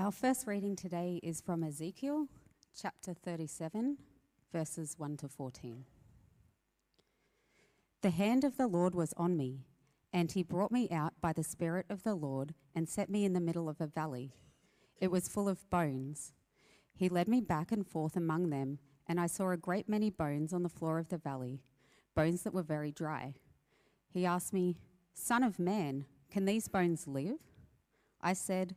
Our first reading today is from Ezekiel chapter 37, verses 1 to 14. The hand of the Lord was on me, and he brought me out by the Spirit of the Lord and set me in the middle of a valley. It was full of bones. He led me back and forth among them, and I saw a great many bones on the floor of the valley, bones that were very dry. He asked me, Son of man, can these bones live? I said,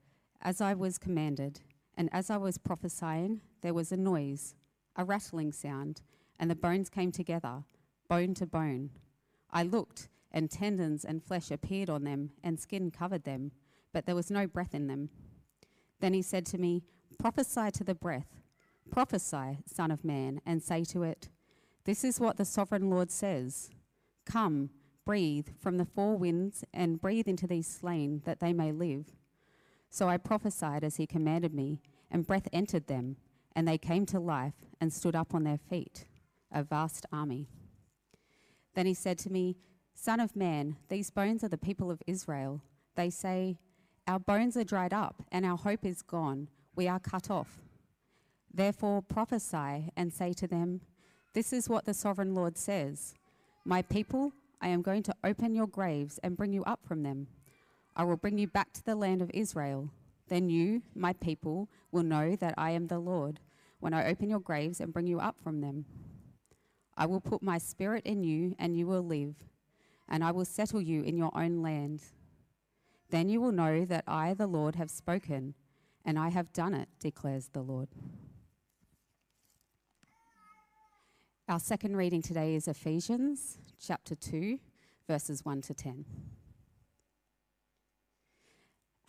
as I was commanded, and as I was prophesying, there was a noise, a rattling sound, and the bones came together, bone to bone. I looked, and tendons and flesh appeared on them, and skin covered them, but there was no breath in them. Then he said to me, Prophesy to the breath, prophesy, Son of Man, and say to it, This is what the sovereign Lord says Come, breathe from the four winds, and breathe into these slain, that they may live. So I prophesied as he commanded me, and breath entered them, and they came to life and stood up on their feet, a vast army. Then he said to me, Son of man, these bones are the people of Israel. They say, Our bones are dried up, and our hope is gone. We are cut off. Therefore prophesy and say to them, This is what the sovereign Lord says My people, I am going to open your graves and bring you up from them. I will bring you back to the land of Israel. Then you, my people, will know that I am the Lord when I open your graves and bring you up from them. I will put my spirit in you, and you will live, and I will settle you in your own land. Then you will know that I, the Lord, have spoken, and I have done it, declares the Lord. Our second reading today is Ephesians chapter 2, verses 1 to 10.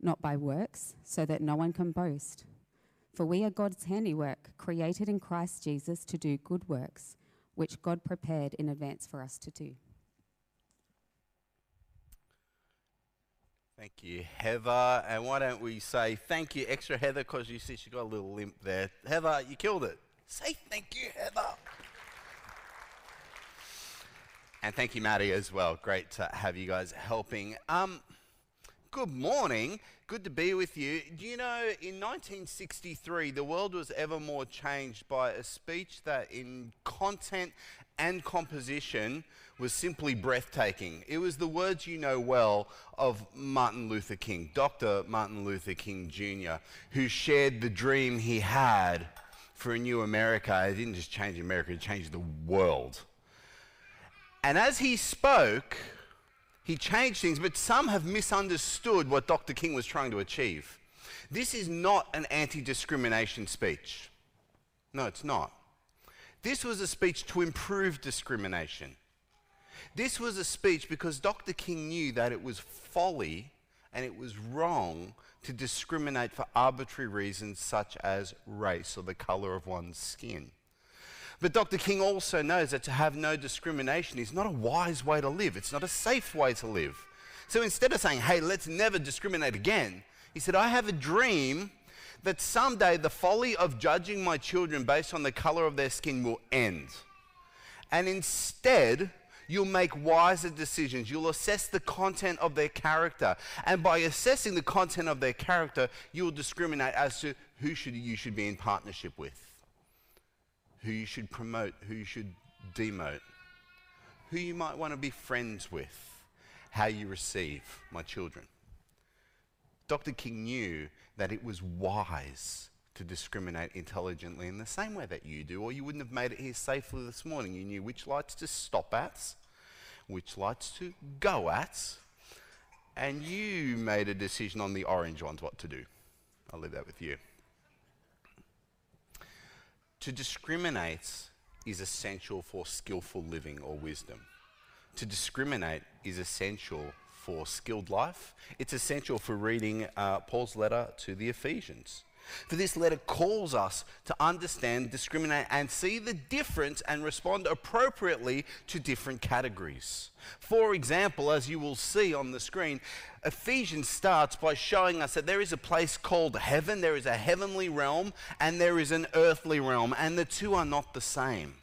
not by works, so that no one can boast. For we are God's handiwork, created in Christ Jesus to do good works, which God prepared in advance for us to do. Thank you, Heather. And why don't we say thank you, extra Heather, because you see she got a little limp there. Heather, you killed it. Say thank you, Heather. And thank you, Maddie, as well. Great to have you guys helping. Um, Good morning. Good to be with you. Do you know, in 1963, the world was ever more changed by a speech that, in content and composition, was simply breathtaking. It was the words you know well of Martin Luther King, Dr. Martin Luther King Jr., who shared the dream he had for a new America. It didn't just change America, it changed the world. And as he spoke, he changed things, but some have misunderstood what Dr. King was trying to achieve. This is not an anti discrimination speech. No, it's not. This was a speech to improve discrimination. This was a speech because Dr. King knew that it was folly and it was wrong to discriminate for arbitrary reasons such as race or the color of one's skin. But Dr. King also knows that to have no discrimination is not a wise way to live, it's not a safe way to live. So instead of saying, hey, let's never discriminate again, he said, I have a dream that someday the folly of judging my children based on the color of their skin will end. And instead, you'll make wiser decisions. You'll assess the content of their character. And by assessing the content of their character, you'll discriminate as to who should, you should be in partnership with, who you should promote, who you should demote, who you might want to be friends with, how you receive my children. Dr. King knew that it was wise to discriminate intelligently in the same way that you do, or you wouldn't have made it here safely this morning. You knew which lights to stop at, which lights to go at, and you made a decision on the orange ones what to do. I'll leave that with you. To discriminate is essential for skillful living or wisdom. To discriminate is essential for skilled life. It's essential for reading uh, Paul's letter to the Ephesians. For this letter calls us to understand, discriminate, and see the difference and respond appropriately to different categories. For example, as you will see on the screen, Ephesians starts by showing us that there is a place called heaven, there is a heavenly realm, and there is an earthly realm, and the two are not the same.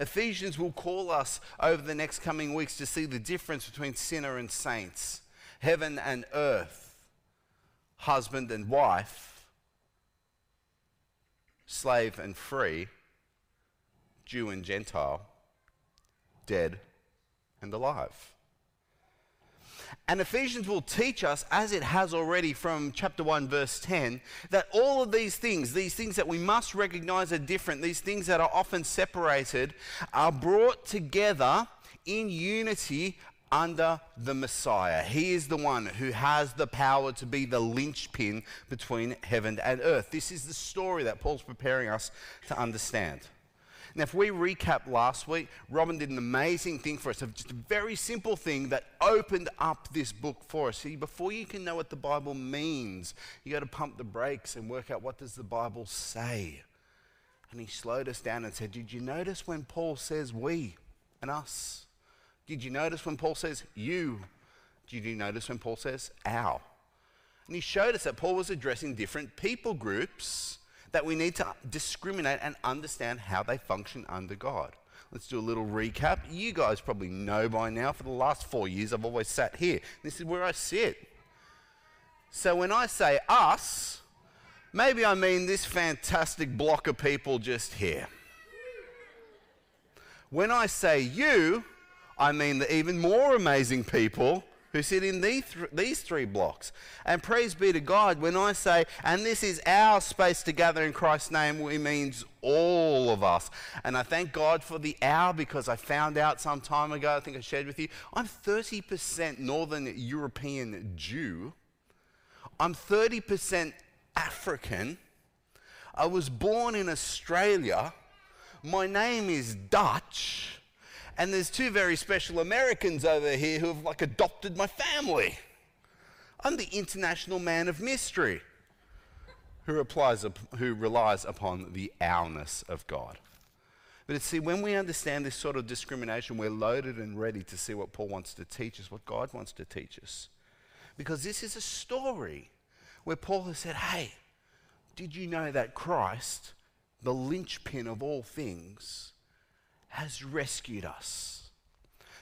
Ephesians will call us over the next coming weeks to see the difference between sinner and saints, heaven and earth, husband and wife slave and free, Jew and Gentile, dead and alive. And Ephesians will teach us, as it has already from chapter 1, verse 10, that all of these things, these things that we must recognize are different, these things that are often separated, are brought together in unity under the Messiah. He is the one who has the power to be the linchpin between heaven and earth. This is the story that Paul's preparing us to understand. Now, if we recap last week, Robin did an amazing thing for us, of just a very simple thing that opened up this book for us. See, before you can know what the Bible means, you got to pump the brakes and work out what does the Bible say. And he slowed us down and said, "Did you notice when Paul says we and us?" Did you notice when Paul says you? Did you notice when Paul says our? And he showed us that Paul was addressing different people groups that we need to discriminate and understand how they function under God. Let's do a little recap. You guys probably know by now, for the last four years, I've always sat here. This is where I sit. So when I say us, maybe I mean this fantastic block of people just here. When I say you, I mean the even more amazing people who sit in these, th- these three blocks. And praise be to God, when I say, and this is our space to gather in Christ's name, it means all of us. And I thank God for the hour because I found out some time ago, I think I shared with you, I'm 30% Northern European Jew. I'm 30% African. I was born in Australia. My name is Dutch and there's two very special Americans over here who have like adopted my family. I'm the international man of mystery who, replies, who relies upon the ourness of God. But see, when we understand this sort of discrimination, we're loaded and ready to see what Paul wants to teach us, what God wants to teach us. Because this is a story where Paul has said, hey, did you know that Christ, the linchpin of all things, has rescued us.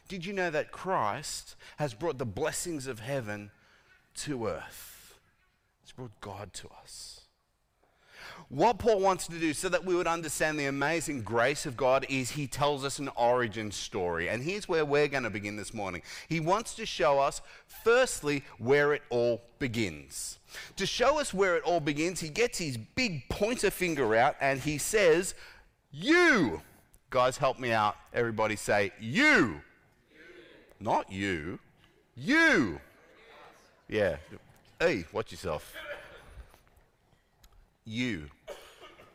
Did you know that Christ has brought the blessings of heaven to earth? He's brought God to us. What Paul wants to do so that we would understand the amazing grace of God is he tells us an origin story. And here's where we're going to begin this morning. He wants to show us, firstly, where it all begins. To show us where it all begins, he gets his big pointer finger out and he says, You. Guys, help me out. Everybody say, you. you. Not you. You. Yeah. Hey, watch yourself. You.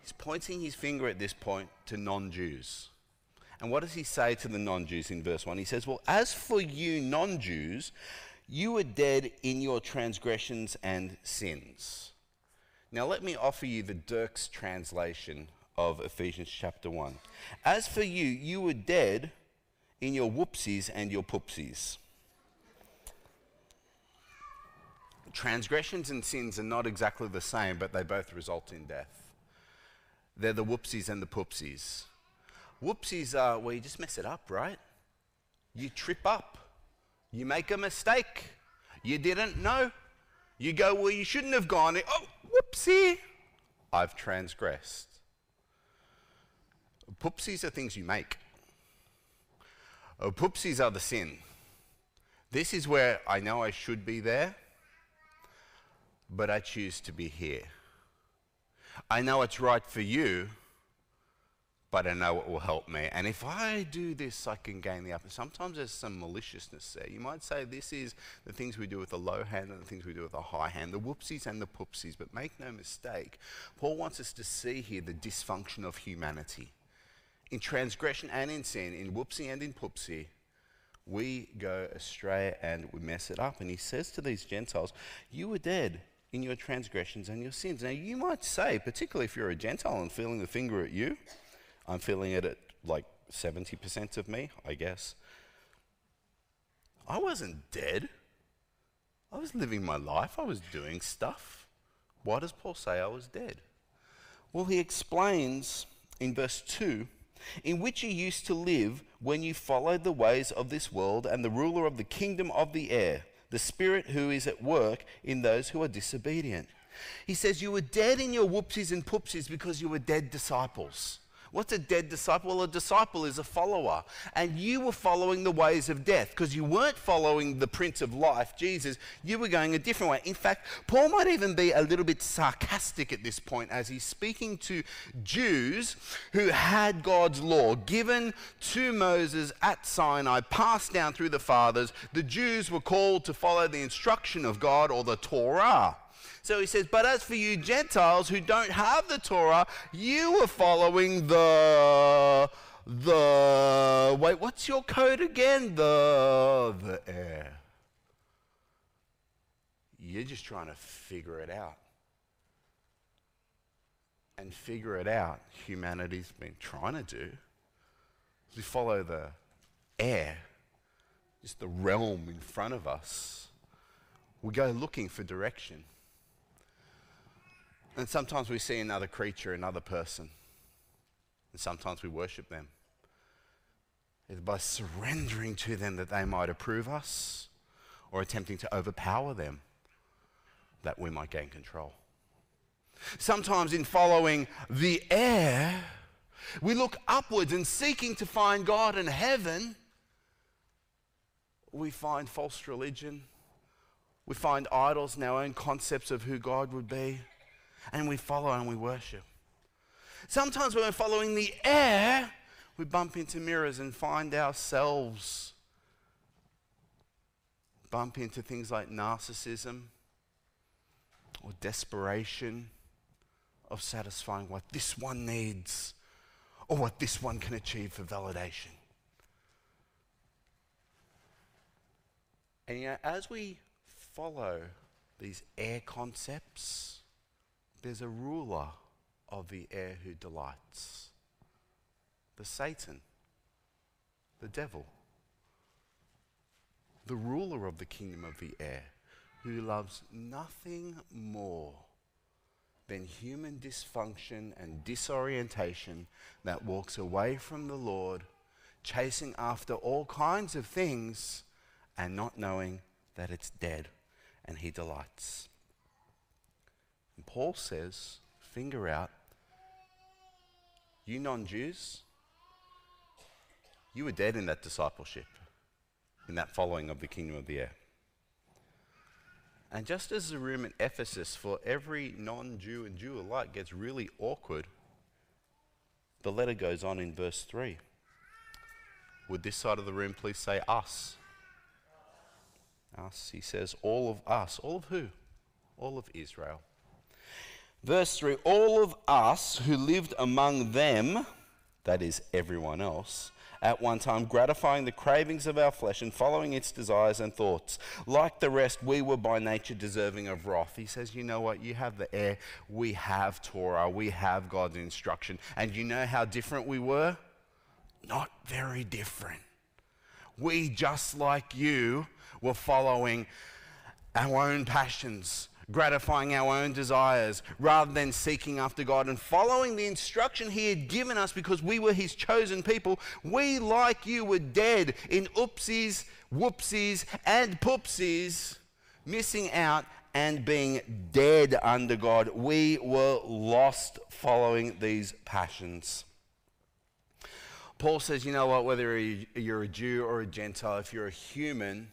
He's pointing his finger at this point to non Jews. And what does he say to the non Jews in verse 1? He says, Well, as for you non Jews, you were dead in your transgressions and sins. Now, let me offer you the Dirk's translation of Ephesians chapter 1. As for you, you were dead in your whoopsies and your poopsies. transgressions and sins are not exactly the same, but they both result in death. They're the whoopsies and the poopsies. Whoopsies are where you just mess it up, right? You trip up, you make a mistake, you didn't know, you go where you shouldn't have gone. Oh, whoopsie, I've transgressed. Poopsies are things you make. Oh, poopsies are the sin. This is where I know I should be there, but I choose to be here. I know it's right for you, but I know it will help me. And if I do this, I can gain the upper. Sometimes there's some maliciousness there. You might say this is the things we do with the low hand and the things we do with the high hand, the whoopsies and the poopsies. But make no mistake, Paul wants us to see here the dysfunction of humanity. In transgression and in sin, in whoopsie and in poopsie, we go astray and we mess it up. And he says to these Gentiles, You were dead in your transgressions and your sins. Now, you might say, particularly if you're a Gentile and feeling the finger at you, I'm feeling it at like 70% of me, I guess. I wasn't dead. I was living my life. I was doing stuff. Why does Paul say I was dead? Well, he explains in verse 2 in which you used to live when you followed the ways of this world and the ruler of the kingdom of the air, the spirit who is at work in those who are disobedient. He says, You were dead in your whoopsies and poopsies because you were dead disciples. What's a dead disciple? Well, a disciple is a follower. And you were following the ways of death because you weren't following the Prince of Life, Jesus. You were going a different way. In fact, Paul might even be a little bit sarcastic at this point as he's speaking to Jews who had God's law given to Moses at Sinai, passed down through the fathers. The Jews were called to follow the instruction of God or the Torah. So he says, But as for you Gentiles who don't have the Torah, you are following the. The. Wait, what's your code again? The. The air. You're just trying to figure it out. And figure it out, humanity's been trying to do. We follow the air, just the realm in front of us. We go looking for direction. And sometimes we see another creature, another person. And sometimes we worship them. It's by surrendering to them that they might approve us or attempting to overpower them that we might gain control. Sometimes in following the air, we look upwards and seeking to find God in heaven. We find false religion. We find idols in our own concepts of who God would be and we follow and we worship. Sometimes when we're following the air, we bump into mirrors and find ourselves bump into things like narcissism or desperation of satisfying what this one needs or what this one can achieve for validation. And you know, as we follow these air concepts, there's a ruler of the air who delights. The Satan, the devil, the ruler of the kingdom of the air, who loves nothing more than human dysfunction and disorientation that walks away from the Lord, chasing after all kinds of things and not knowing that it's dead and he delights. And Paul says, finger out, you non Jews, you were dead in that discipleship, in that following of the kingdom of the air. And just as the room in Ephesus for every non Jew and Jew alike gets really awkward, the letter goes on in verse 3. Would this side of the room please say us? Us. He says, all of us. All of who? All of Israel. Verse 3 All of us who lived among them, that is everyone else, at one time, gratifying the cravings of our flesh and following its desires and thoughts. Like the rest, we were by nature deserving of wrath. He says, You know what? You have the air, we have Torah, we have God's instruction. And you know how different we were? Not very different. We, just like you, were following our own passions, gratifying our own desires, rather than seeking after God and following the instruction He had given us because we were His chosen people, we, like you, were dead in oopsies, whoopsies, and poopsies, missing out and being dead under God. We were lost following these passions. Paul says, you know what, whether you're a Jew or a Gentile, if you're a human,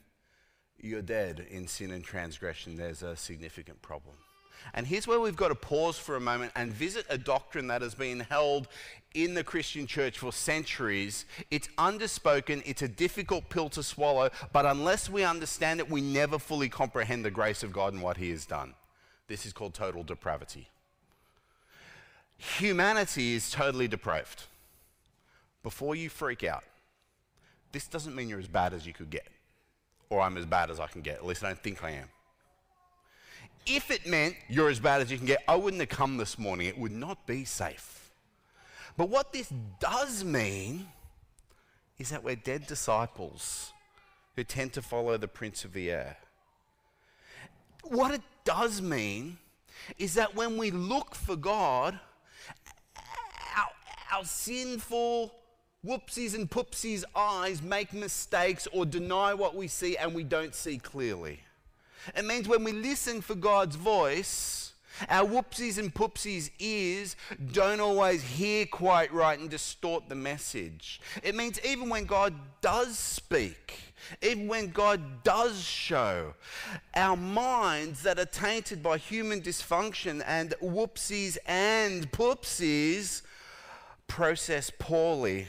you're dead in sin and transgression. There's a significant problem. And here's where we've got to pause for a moment and visit a doctrine that has been held in the Christian church for centuries. It's underspoken, it's a difficult pill to swallow, but unless we understand it, we never fully comprehend the grace of God and what He has done. This is called total depravity. Humanity is totally depraved. Before you freak out, this doesn't mean you're as bad as you could get, or I'm as bad as I can get. At least I don't think I am. If it meant you're as bad as you can get, I wouldn't have come this morning. It would not be safe. But what this does mean is that we're dead disciples who tend to follow the prince of the air. What it does mean is that when we look for God, our, our sinful, whoopsies and poopsies eyes make mistakes or deny what we see and we don't see clearly. It means when we listen for God's voice, our whoopsies and poopsies ears don't always hear quite right and distort the message. It means even when God does speak, even when God does show, our minds that are tainted by human dysfunction and whoopsies and poopsies process poorly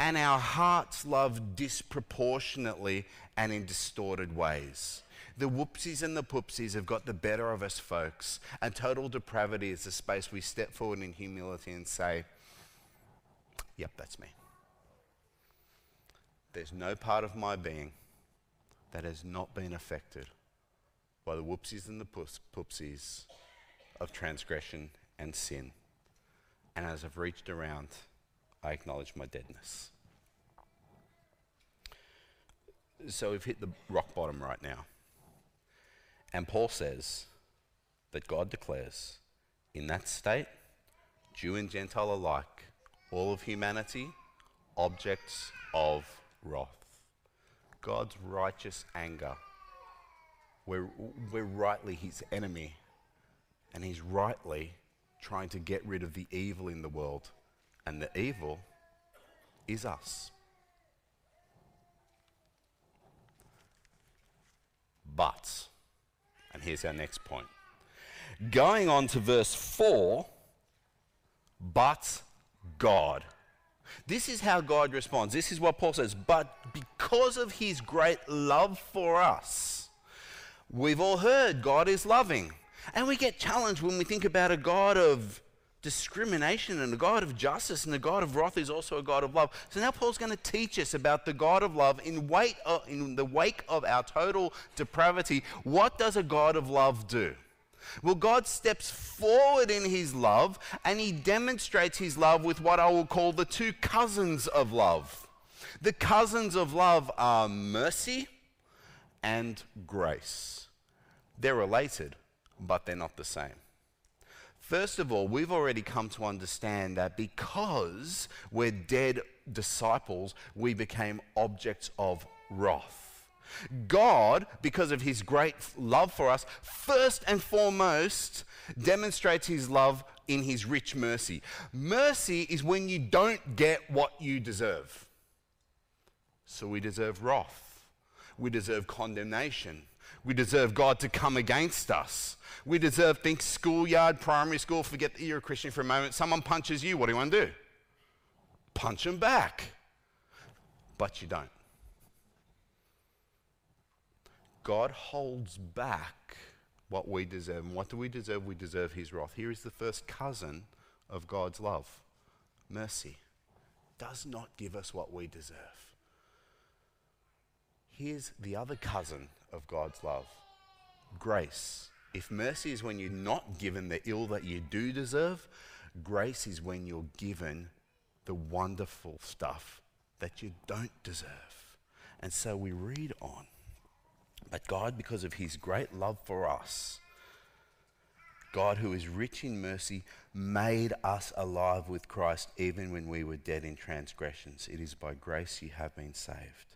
and our hearts love disproportionately and in distorted ways. The whoopsies and the poopsies have got the better of us, folks, and total depravity is the space we step forward in humility and say, Yep, that's me. There's no part of my being that has not been affected by the whoopsies and the poopsies of transgression and sin. And as I've reached around, I acknowledge my deadness. So we've hit the rock bottom right now. And Paul says that God declares in that state, Jew and Gentile alike, all of humanity, objects of wrath. God's righteous anger. We're, we're rightly his enemy, and he's rightly trying to get rid of the evil in the world and the evil is us. But, and here's our next point. Going on to verse 4, but God. This is how God responds. This is what Paul says. But because of his great love for us, we've all heard God is loving. And we get challenged when we think about a God of discrimination and a God of justice, and the God of wrath is also a God of love. So now Paul's going to teach us about the God of love in, wait, uh, in the wake of our total depravity. What does a God of love do? Well, God steps forward in his love and he demonstrates his love with what I will call the two cousins of love. The cousins of love are mercy and grace. They're related, but they're not the same. First of all, we've already come to understand that because we're dead disciples, we became objects of wrath. God, because of his great love for us, first and foremost demonstrates his love in his rich mercy. Mercy is when you don't get what you deserve. So we deserve wrath, we deserve condemnation, we deserve God to come against us. We deserve, think schoolyard, primary school, forget that you're a Christian for a moment. Someone punches you, what do you want to do? Punch them back. But you don't. God holds back what we deserve. And what do we deserve? We deserve His wrath. Here is the first cousin of God's love mercy. Does not give us what we deserve. Here's the other cousin of God's love grace. If mercy is when you're not given the ill that you do deserve, grace is when you're given the wonderful stuff that you don't deserve. And so we read on. But God, because of his great love for us, God, who is rich in mercy, made us alive with Christ even when we were dead in transgressions. It is by grace you have been saved.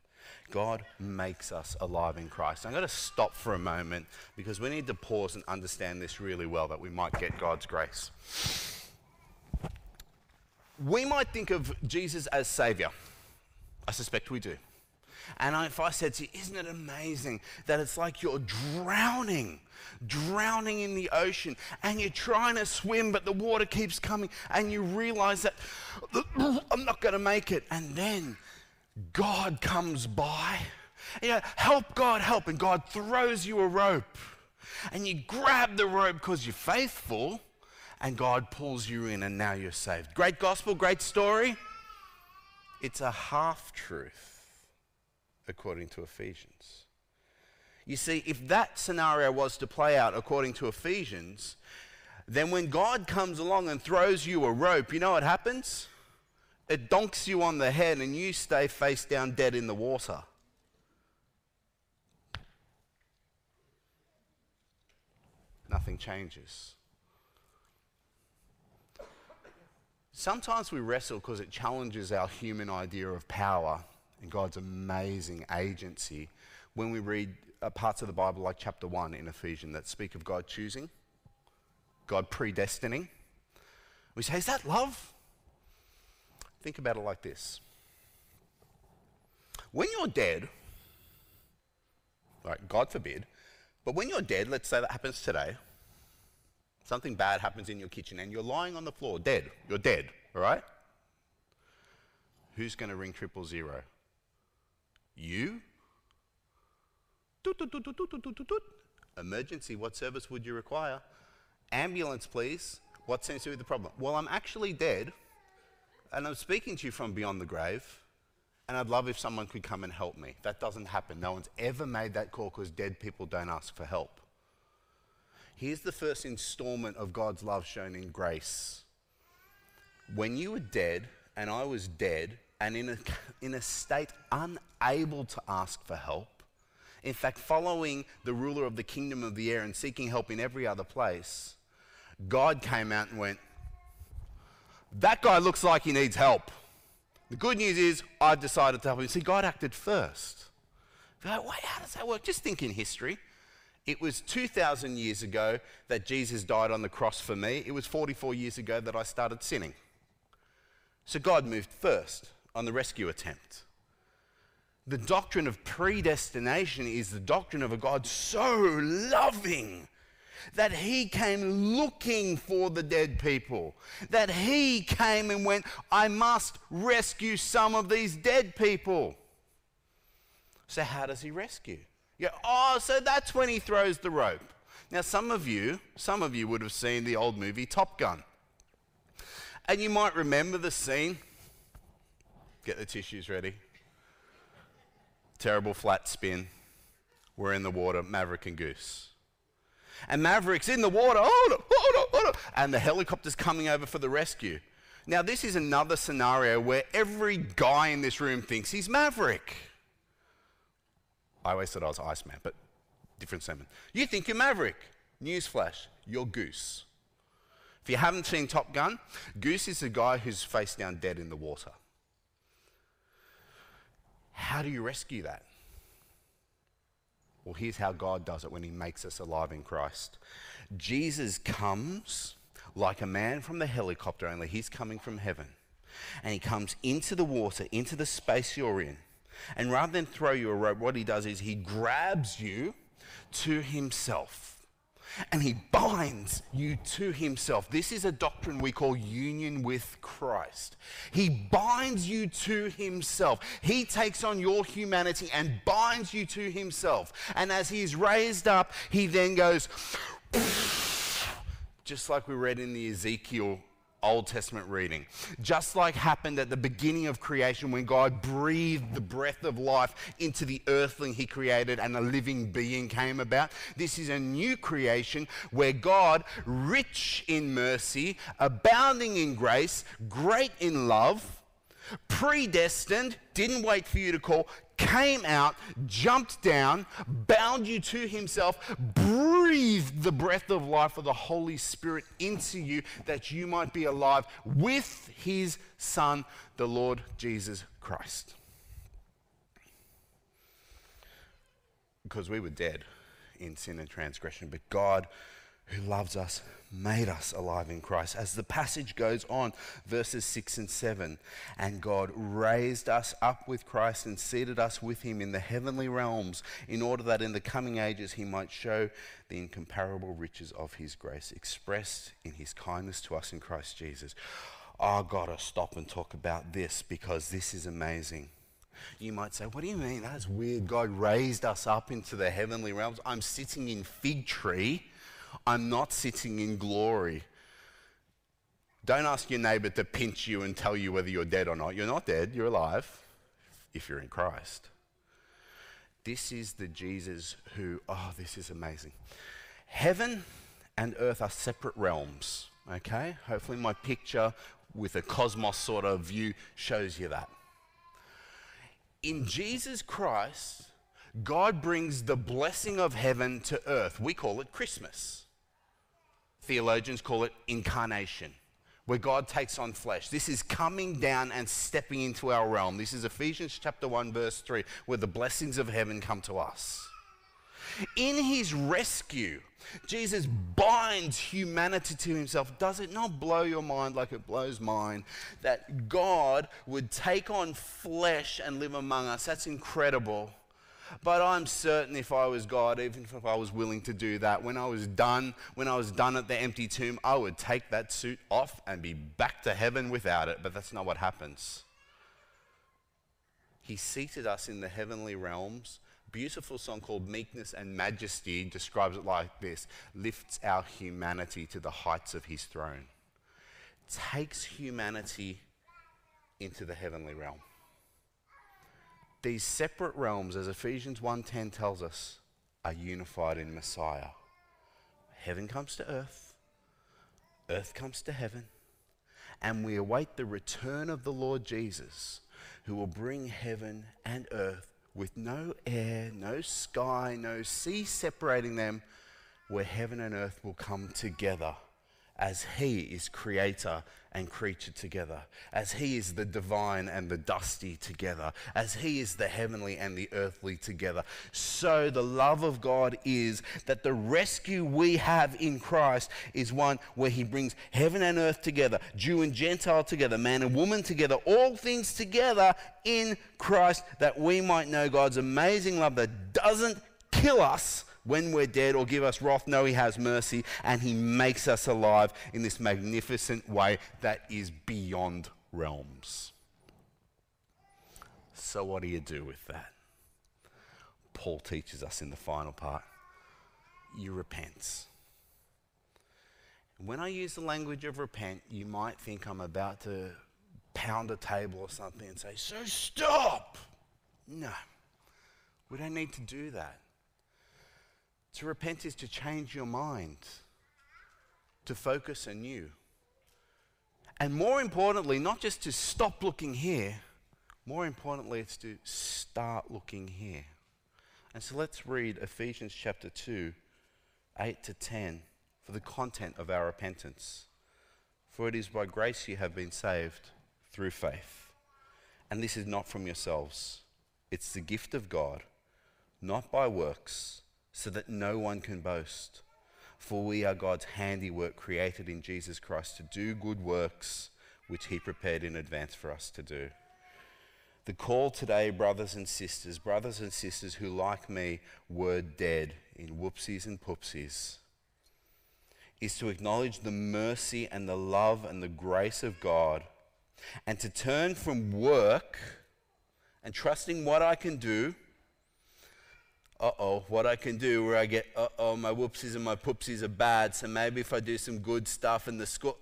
God makes us alive in Christ. I'm going to stop for a moment because we need to pause and understand this really well that we might get God's grace. We might think of Jesus as Savior. I suspect we do. And if I said to you, isn't it amazing that it's like you're drowning, drowning in the ocean, and you're trying to swim, but the water keeps coming, and you realize that I'm not going to make it. And then God comes by. You know, help God, help. And God throws you a rope. And you grab the rope because you're faithful, and God pulls you in, and now you're saved. Great gospel, great story. It's a half truth according to Ephesians. You see, if that scenario was to play out according to Ephesians, then when God comes along and throws you a rope, you know what happens? It donks you on the head and you stay face down dead in the water. Nothing changes. Sometimes we wrestle because it challenges our human idea of power and God's amazing agency when we read uh, parts of the Bible like chapter 1 in Ephesians that speak of God choosing, God predestining. We say, is that love? Think about it like this. When you're dead, right, God forbid, but when you're dead, let's say that happens today, something bad happens in your kitchen and you're lying on the floor, dead. You're dead, all right? Who's going to ring triple zero? You? Toot, toot, toot. Emergency, what service would you require? Ambulance, please. What seems to be the problem? Well, I'm actually dead, and I'm speaking to you from beyond the grave, and I'd love if someone could come and help me. That doesn't happen. No one's ever made that call because dead people don't ask for help. Here's the first installment of God's love shown in grace. When you were dead, and I was dead, and in a, in a state unable to ask for help. In fact, following the ruler of the kingdom of the air and seeking help in every other place, God came out and went, That guy looks like he needs help. The good news is, I've decided to help him. See, God acted first. You're wait, how does that work? Just think in history. It was 2,000 years ago that Jesus died on the cross for me. It was 44 years ago that I started sinning. So God moved first on the rescue attempt. The doctrine of predestination is the doctrine of a God so loving that he came looking for the dead people, that he came and went, I must rescue some of these dead people. So, how does he rescue? Yeah, oh, so that's when he throws the rope. Now, some of you, some of you would have seen the old movie Top Gun. And you might remember the scene Get the tissues ready. Terrible flat spin. We're in the water, Maverick and Goose. And Maverick's in the water, hold on, hold on, hold on. And the helicopter's coming over for the rescue. Now, this is another scenario where every guy in this room thinks he's Maverick. I always said I was Iceman, but different sermon. You think you're Maverick. Newsflash, you're Goose. If you haven't seen Top Gun, Goose is the guy who's face down dead in the water. How do you rescue that? Well, here's how God does it when He makes us alive in Christ. Jesus comes like a man from the helicopter, only He's coming from heaven. And He comes into the water, into the space you're in. And rather than throw you a rope, what He does is He grabs you to Himself and he binds you to himself. This is a doctrine we call union with Christ. He binds you to himself. He takes on your humanity and binds you to himself. And as he is raised up, he then goes, just like we read in the Ezekiel Old Testament reading. Just like happened at the beginning of creation when God breathed the breath of life into the earthling he created and a living being came about. This is a new creation where God, rich in mercy, abounding in grace, great in love, predestined, didn't wait for you to call, came out, jumped down, bound you to himself, breathed the breath of life of the Holy Spirit into you that you might be alive with his Son, the Lord Jesus Christ. Because we were dead in sin and transgression, but God, who loves us, made us alive in Christ. As the passage goes on, verses 6 and 7, and God raised us up with Christ and seated us with him in the heavenly realms, in order that in the coming ages he might show the incomparable riches of his grace expressed in his kindness to us in Christ Jesus. I've got to stop and talk about this because this is amazing. You might say, What do you mean? That's weird. God raised us up into the heavenly realms. I'm sitting in fig tree I'm not sitting in glory. Don't ask your neighbor to pinch you and tell you whether you're dead or not. You're not dead, you're alive if you're in Christ. This is the Jesus who, oh, this is amazing. Heaven and earth are separate realms, okay? Hopefully, my picture with a cosmos sort of view shows you that. In Jesus Christ, God brings the blessing of heaven to earth. We call it Christmas. Theologians call it incarnation, where God takes on flesh. This is coming down and stepping into our realm. This is Ephesians chapter 1, verse 3, where the blessings of heaven come to us. In his rescue, Jesus binds humanity to himself. Does it not blow your mind like it blows mine that God would take on flesh and live among us? That's incredible. But I'm certain if I was God, even if I was willing to do that, when I was done, when I was done at the empty tomb, I would take that suit off and be back to heaven without it. But that's not what happens. He seated us in the heavenly realms. Beautiful song called Meekness and Majesty describes it like this lifts our humanity to the heights of his throne, takes humanity into the heavenly realm these separate realms, as Ephesians 1:10 tells us, are unified in Messiah. Heaven comes to earth, earth comes to heaven, and we await the return of the Lord Jesus, who will bring heaven and earth with no air, no sky, no sea separating them, where heaven and earth will come together as He is creator and creature together, as He is the divine and the dusty together, as He is the heavenly and the earthly together. So the love of God is that the rescue we have in Christ is one where He brings heaven and earth together, Jew and Gentile together, man and woman together, all things together in Christ, that we might know God's amazing love that doesn't kill us when we're dead or give us wrath. No, He has mercy and He makes us alive in this magnificent way that is beyond realms. So, what do you do with that? Paul teaches us in the final part you repent. When I use the language of repent, you might think I'm about to pound a table or something and say, So stop! No, we don't need to do that. To repent is to change your mind, to focus anew. And more importantly, not just to stop looking here, more importantly, it's to start looking here. And so let's read Ephesians chapter 2, 8 to 10, for the content of our repentance. For it is by grace you have been saved through faith. And this is not from yourselves, it's the gift of God, not by works so that no one can boast. For we are God's handiwork created in Jesus Christ to do good works which He prepared in advance for us to do. The call today, brothers and sisters, brothers and sisters who, like me, were dead in whoopsies and poopsies, is to acknowledge the mercy and the love and the grace of God and to turn from work and trusting what I can do uh oh, what I can do where I get, uh oh, my whoopsies and my poopsies are bad, so maybe if I do some good stuff in the school.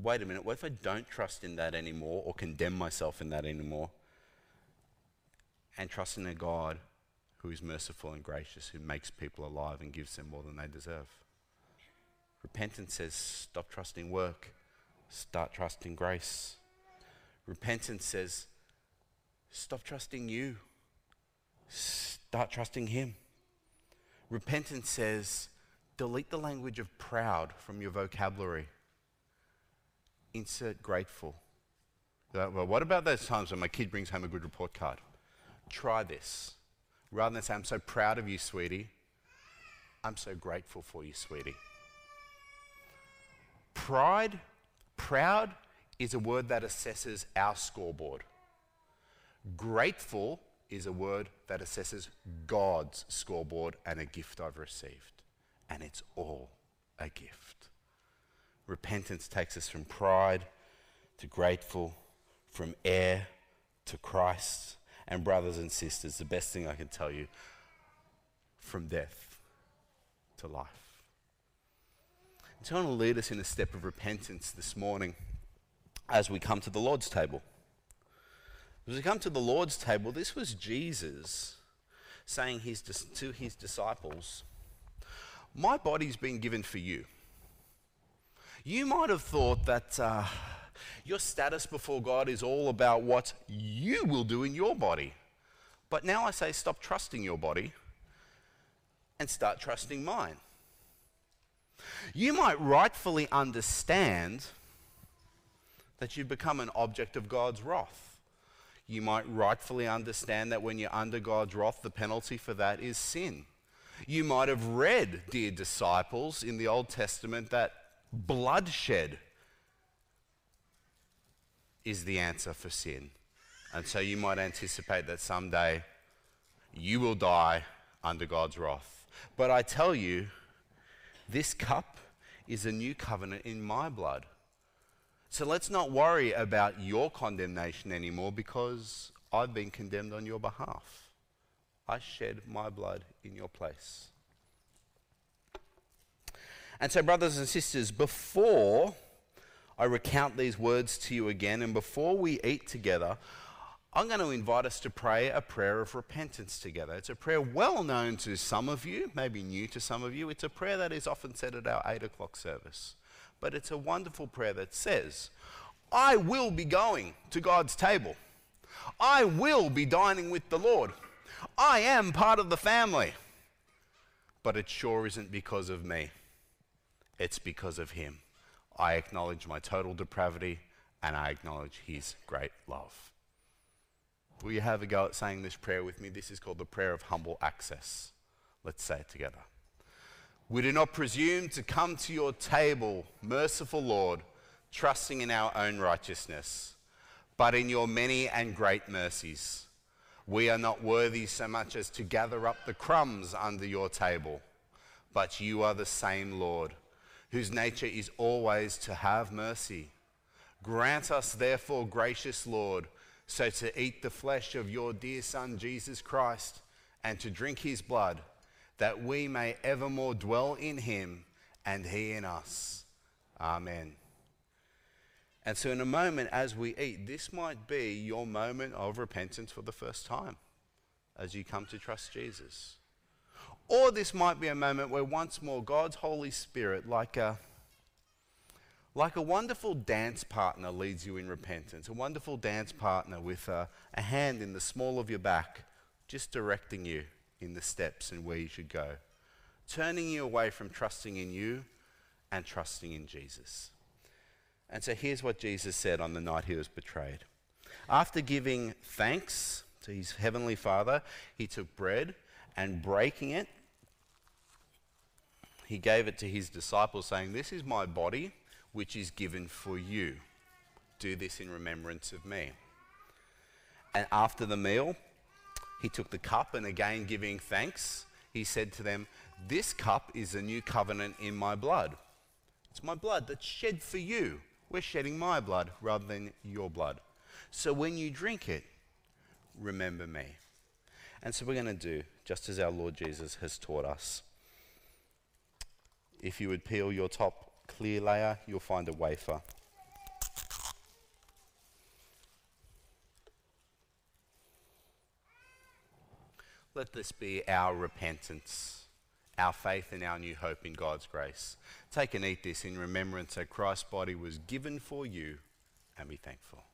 Wait a minute, what if I don't trust in that anymore or condemn myself in that anymore? And trust in a God who is merciful and gracious, who makes people alive and gives them more than they deserve. Repentance says stop trusting work, start trusting grace. Repentance says stop trusting you Start trusting Him. Repentance says, delete the language of proud from your vocabulary. Insert grateful. Well, what about those times when my kid brings home a good report card? Try this. Rather than say, I'm so proud of you, sweetie, I'm so grateful for you, sweetie. Pride, proud, is a word that assesses our scoreboard. Grateful is a word that assesses God's scoreboard and a gift I've received. And it's all a gift. Repentance takes us from pride to grateful, from heir to Christ. And, brothers and sisters, the best thing I can tell you from death to life. So I want to lead us in a step of repentance this morning as we come to the Lord's table. As we come to the Lord's table, this was Jesus saying his, to his disciples, My body's been given for you. You might have thought that uh, your status before God is all about what you will do in your body. But now I say, stop trusting your body and start trusting mine. You might rightfully understand that you've become an object of God's wrath you might rightfully understand that when you're under God's wrath, the penalty for that is sin. You might have read, dear disciples, in the Old Testament that bloodshed is the answer for sin. And so you might anticipate that someday you will die under God's wrath. But I tell you, this cup is a new covenant in my blood. So let's not worry about your condemnation anymore because I've been condemned on your behalf. I shed my blood in your place. And so, brothers and sisters, before I recount these words to you again and before we eat together, I'm going to invite us to pray a prayer of repentance together. It's a prayer well known to some of you, maybe new to some of you. It's a prayer that is often said at our 8 o'clock service. But it's a wonderful prayer that says, I will be going to God's table. I will be dining with the Lord. I am part of the family. But it sure isn't because of me, it's because of Him. I acknowledge my total depravity and I acknowledge His great love. Will you have a go at saying this prayer with me? This is called the prayer of humble access. Let's say it together. We do not presume to come to your table, merciful Lord, trusting in our own righteousness, but in your many and great mercies. We are not worthy so much as to gather up the crumbs under your table, but you are the same Lord, whose nature is always to have mercy. Grant us, therefore, gracious Lord, so to eat the flesh of your dear Son, Jesus Christ, and to drink his blood that we may evermore dwell in him and he in us. Amen. And so, in a moment as we eat, this might be your moment of repentance for the first time as you come to trust Jesus. Or this might be a moment where once more God's Holy Spirit, like a, like a wonderful dance partner, leads you in repentance. A wonderful dance partner with a, a hand in the small of your back, just directing you in the steps and where you should go, turning you away from trusting in you and trusting in Jesus. And so here's what Jesus said on the night he was betrayed. After giving thanks to his heavenly Father, he took bread and breaking it, he gave it to his disciples, saying, This is my body, which is given for you. Do this in remembrance of me. And after the meal, he took the cup and again giving thanks, he said to them, This cup is a new covenant in my blood. It's my blood that's shed for you. We're shedding my blood rather than your blood. So when you drink it, remember me. And so we're going to do just as our Lord Jesus has taught us. If you would peel your top clear layer, you'll find a wafer. Let this be our repentance, our faith and our new hope in God's grace. Take and eat this in remembrance that Christ's body was given for you, and be thankful.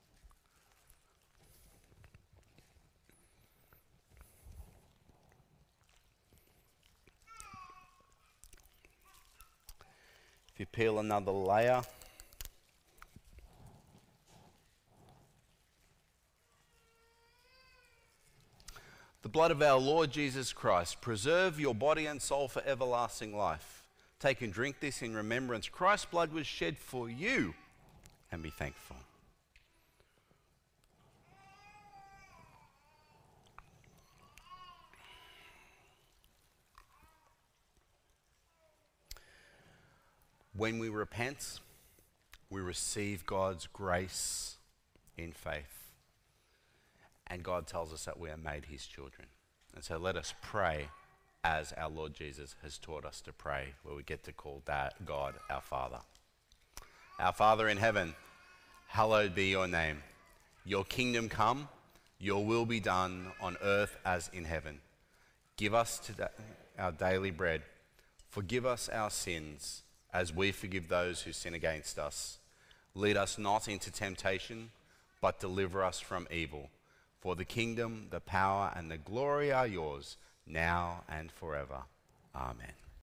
If you peel another layer, the blood of our Lord Jesus Christ, preserve your body and soul for everlasting life. Take and drink this in remembrance. Christ's blood was shed for you, and be thankful. When we repent, we receive God's grace in faith. And God tells us that we are made his children. And so let us pray as our Lord Jesus has taught us to pray, where we get to call that God our Father. Our Father in heaven, hallowed be your name. Your kingdom come, your will be done on earth as in heaven. Give us today our daily bread. Forgive us our sins as we forgive those who sin against us. Lead us not into temptation, but deliver us from evil. For the kingdom, the power, and the glory are yours, now and forever. Amen.